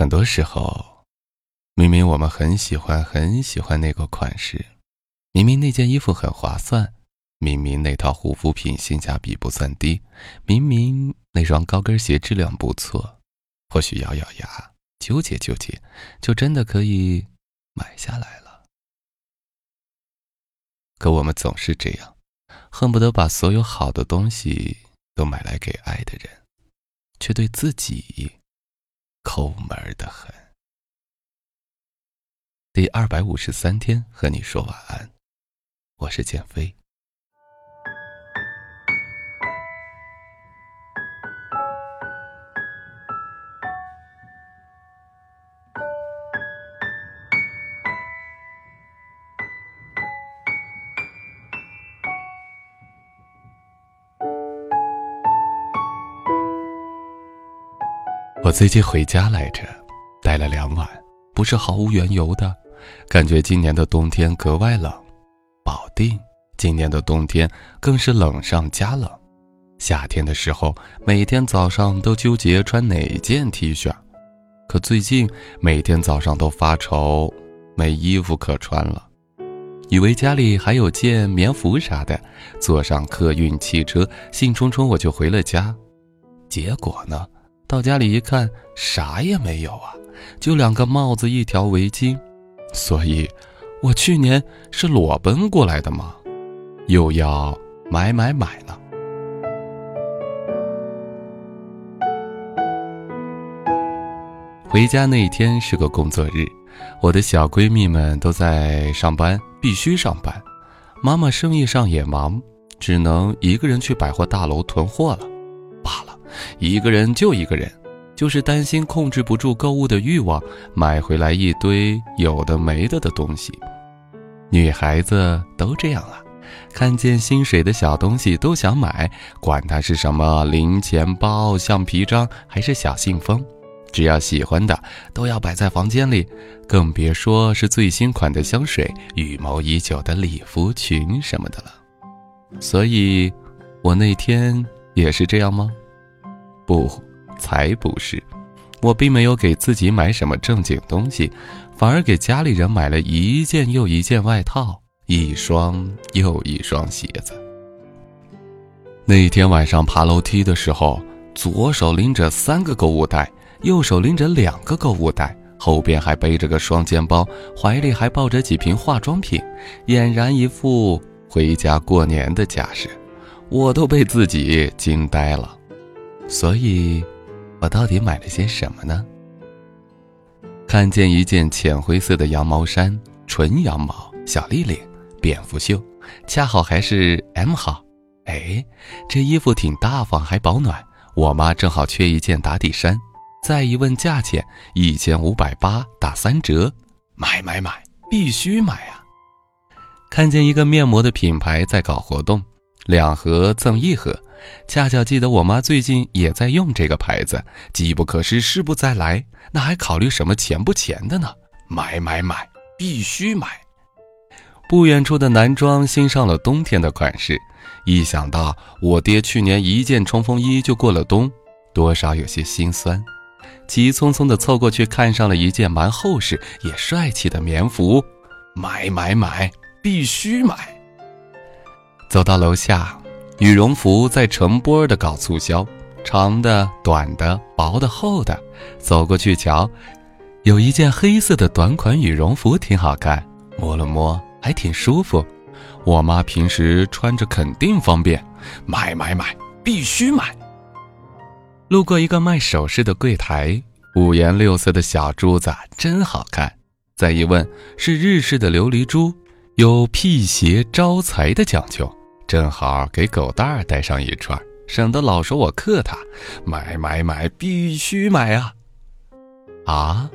很多时候，明明我们很喜欢很喜欢那个款式，明明那件衣服很划算，明明那套护肤品性价比不算低，明明那双高跟鞋质量不错，或许咬咬牙，纠结纠结，就真的可以买下来了。可我们总是这样，恨不得把所有好的东西都买来给爱的人，却对自己。抠门的很。第二百五十三天，和你说晚安。我是建飞。我最近回家来着，待了两晚，不是毫无缘由的，感觉今年的冬天格外冷，保定今年的冬天更是冷上加冷。夏天的时候，每天早上都纠结穿哪件 T 恤，可最近每天早上都发愁没衣服可穿了，以为家里还有件棉服啥的，坐上客运汽车，兴冲冲我就回了家，结果呢？到家里一看，啥也没有啊，就两个帽子，一条围巾，所以，我去年是裸奔过来的嘛？又要买买买了。回家那一天是个工作日，我的小闺蜜们都在上班，必须上班。妈妈生意上也忙，只能一个人去百货大楼囤货了。一个人就一个人，就是担心控制不住购物的欲望，买回来一堆有的没的的东西。女孩子都这样啊，看见心水的小东西都想买，管它是什么零钱包、橡皮章还是小信封，只要喜欢的都要摆在房间里，更别说是最新款的香水、预谋已久的礼服裙什么的了。所以，我那天也是这样吗？不，才不是！我并没有给自己买什么正经东西，反而给家里人买了一件又一件外套，一双又一双鞋子。那天晚上爬楼梯的时候，左手拎着三个购物袋，右手拎着两个购物袋，后边还背着个双肩包，怀里还抱着几瓶化妆品，俨然一副回家过年的架势，我都被自己惊呆了。所以，我到底买了些什么呢？看见一件浅灰色的羊毛衫，纯羊毛，小立领，蝙蝠袖，恰好还是 M 号。哎，这衣服挺大方，还保暖。我妈正好缺一件打底衫。再一问价钱，一千五百八，打三折，买买买，必须买啊！看见一个面膜的品牌在搞活动，两盒赠一盒。恰巧记得我妈最近也在用这个牌子，机不可失，失不再来，那还考虑什么钱不钱的呢？买买买，必须买！不远处的男装新上了冬天的款式，一想到我爹去年一件冲锋衣就过了冬，多少有些心酸，急匆匆地凑过去看上了一件蛮厚实也帅气的棉服，买买买，必须买！走到楼下。羽绒服在成波的搞促销，长的、短的、薄的、厚的，走过去瞧，有一件黑色的短款羽绒服挺好看，摸了摸还挺舒服，我妈平时穿着肯定方便，买买买，必须买。路过一个卖首饰的柜台，五颜六色的小珠子真好看，再一问是日式的琉璃珠，有辟邪招财的讲究。正好给狗蛋儿带上一串，省得老说我克他。买买买，必须买啊！啊，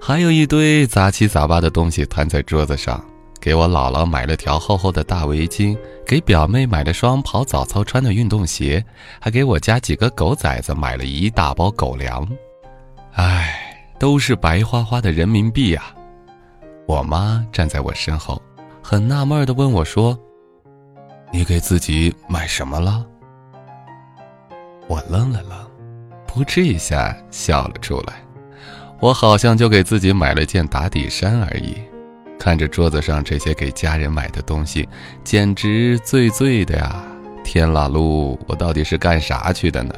还有一堆杂七杂八的东西摊在桌子上。给我姥姥买了条厚厚的大围巾，给表妹买了双跑早操穿的运动鞋，还给我家几个狗崽子买了一大包狗粮。唉，都是白花花的人民币呀！我妈站在我身后，很纳闷地问我说。你给自己买什么了？我愣了愣，扑哧一下笑了出来。我好像就给自己买了件打底衫而已。看着桌子上这些给家人买的东西，简直醉醉的呀！天啦噜，我到底是干啥去的呢？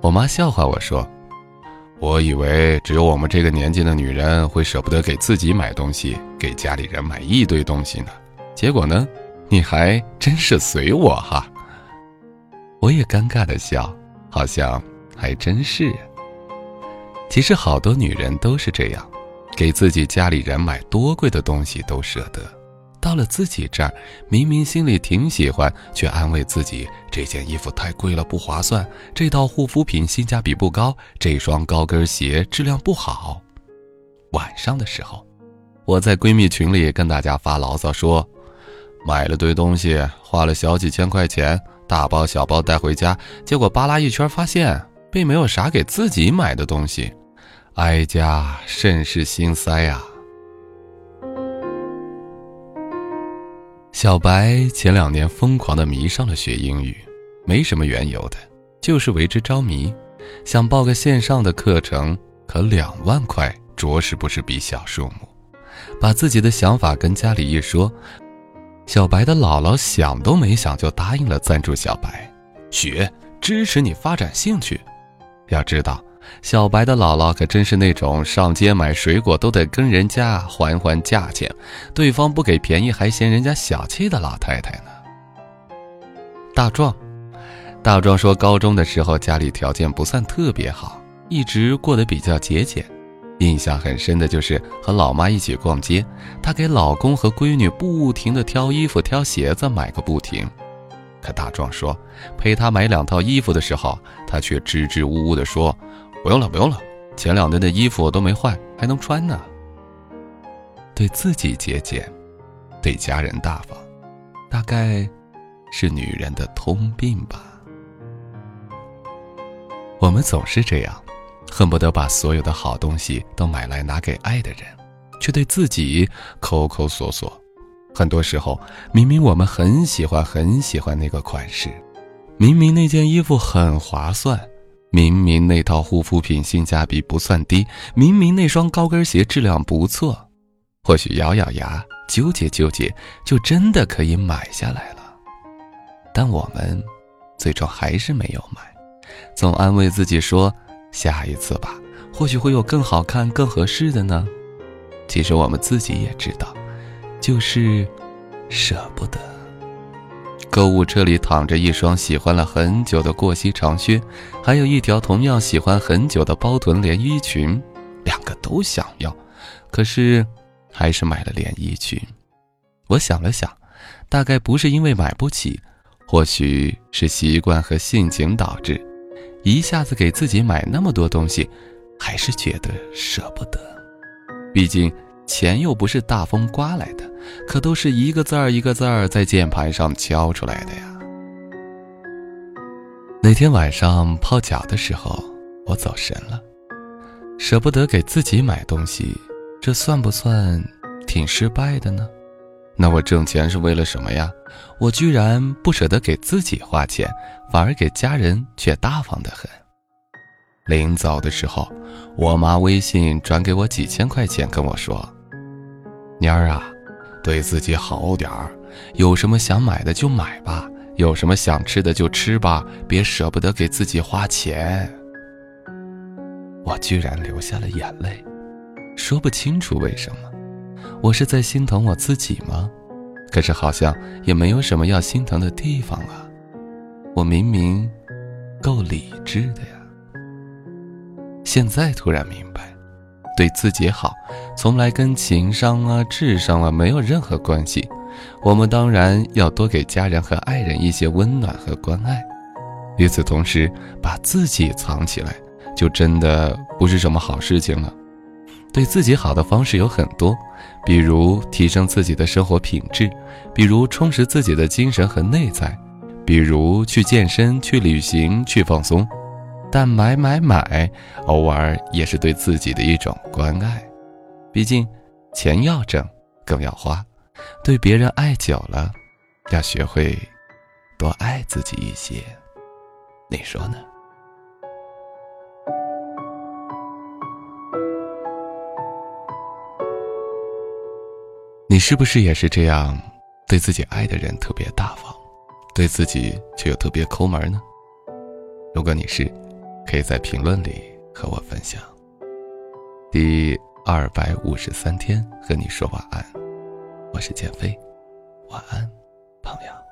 我妈笑话我说：“我以为只有我们这个年纪的女人会舍不得给自己买东西，给家里人买一堆东西呢。结果呢，你还真是随我哈。”我也尴尬的笑，好像还真是。其实好多女人都是这样。给自己家里人买多贵的东西都舍得，到了自己这儿，明明心里挺喜欢，却安慰自己这件衣服太贵了不划算，这套护肤品性价比不高，这双高跟鞋质量不好。晚上的时候，我在闺蜜群里跟大家发牢骚说，买了堆东西，花了小几千块钱，大包小包带回家，结果扒拉一圈发现并没有啥给自己买的东西。哀家甚是心塞啊！小白前两年疯狂的迷上了学英语，没什么缘由的，就是为之着迷，想报个线上的课程，可两万块着实不是笔小数目。把自己的想法跟家里一说，小白的姥姥想都没想就答应了赞助小白，学支持你发展兴趣。要知道。小白的姥姥可真是那种上街买水果都得跟人家还还价钱，对方不给便宜还嫌人家小气的老太太呢。大壮，大壮说，高中的时候家里条件不算特别好，一直过得比较节俭。印象很深的就是和老妈一起逛街，她给老公和闺女不停的挑衣服、挑鞋子，买个不停。可大壮说，陪他买两套衣服的时候，他却支支吾吾的说。不用了，不用了，前两天的衣服都没坏，还能穿呢。对自己节俭，对家人大方，大概是女人的通病吧。我们总是这样，恨不得把所有的好东西都买来拿给爱的人，却对自己抠抠索索。很多时候，明明我们很喜欢很喜欢那个款式，明明那件衣服很划算。明明那套护肤品性价比不算低，明明那双高跟鞋质量不错，或许咬咬牙纠结纠结，就真的可以买下来了。但我们最终还是没有买，总安慰自己说下一次吧，或许会有更好看、更合适的呢。其实我们自己也知道，就是舍不得。购物车里躺着一双喜欢了很久的过膝长靴，还有一条同样喜欢很久的包臀连衣裙，两个都想要，可是还是买了连衣裙。我想了想，大概不是因为买不起，或许是习惯和性情导致，一下子给自己买那么多东西，还是觉得舍不得。毕竟。钱又不是大风刮来的，可都是一个字儿一个字儿在键盘上敲出来的呀。那天晚上泡脚的时候，我走神了，舍不得给自己买东西，这算不算挺失败的呢？那我挣钱是为了什么呀？我居然不舍得给自己花钱，反而给家人却大方的很。临走的时候，我妈微信转给我几千块钱，跟我说。妮儿啊，对自己好点儿，有什么想买的就买吧，有什么想吃的就吃吧，别舍不得给自己花钱。我居然流下了眼泪，说不清楚为什么，我是在心疼我自己吗？可是好像也没有什么要心疼的地方啊，我明明够理智的呀。现在突然明白。对自己好，从来跟情商啊、智商啊没有任何关系。我们当然要多给家人和爱人一些温暖和关爱。与此同时，把自己藏起来，就真的不是什么好事情了。对自己好的方式有很多，比如提升自己的生活品质，比如充实自己的精神和内在，比如去健身、去旅行、去放松。但买买买，偶尔也是对自己的一种关爱。毕竟，钱要挣，更要花。对别人爱久了，要学会多爱自己一些。你说呢？你是不是也是这样，对自己爱的人特别大方，对自己却又特别抠门呢？如果你是，可以在评论里和我分享。第二百五十三天和你说晚安，我是减飞，晚安，朋友。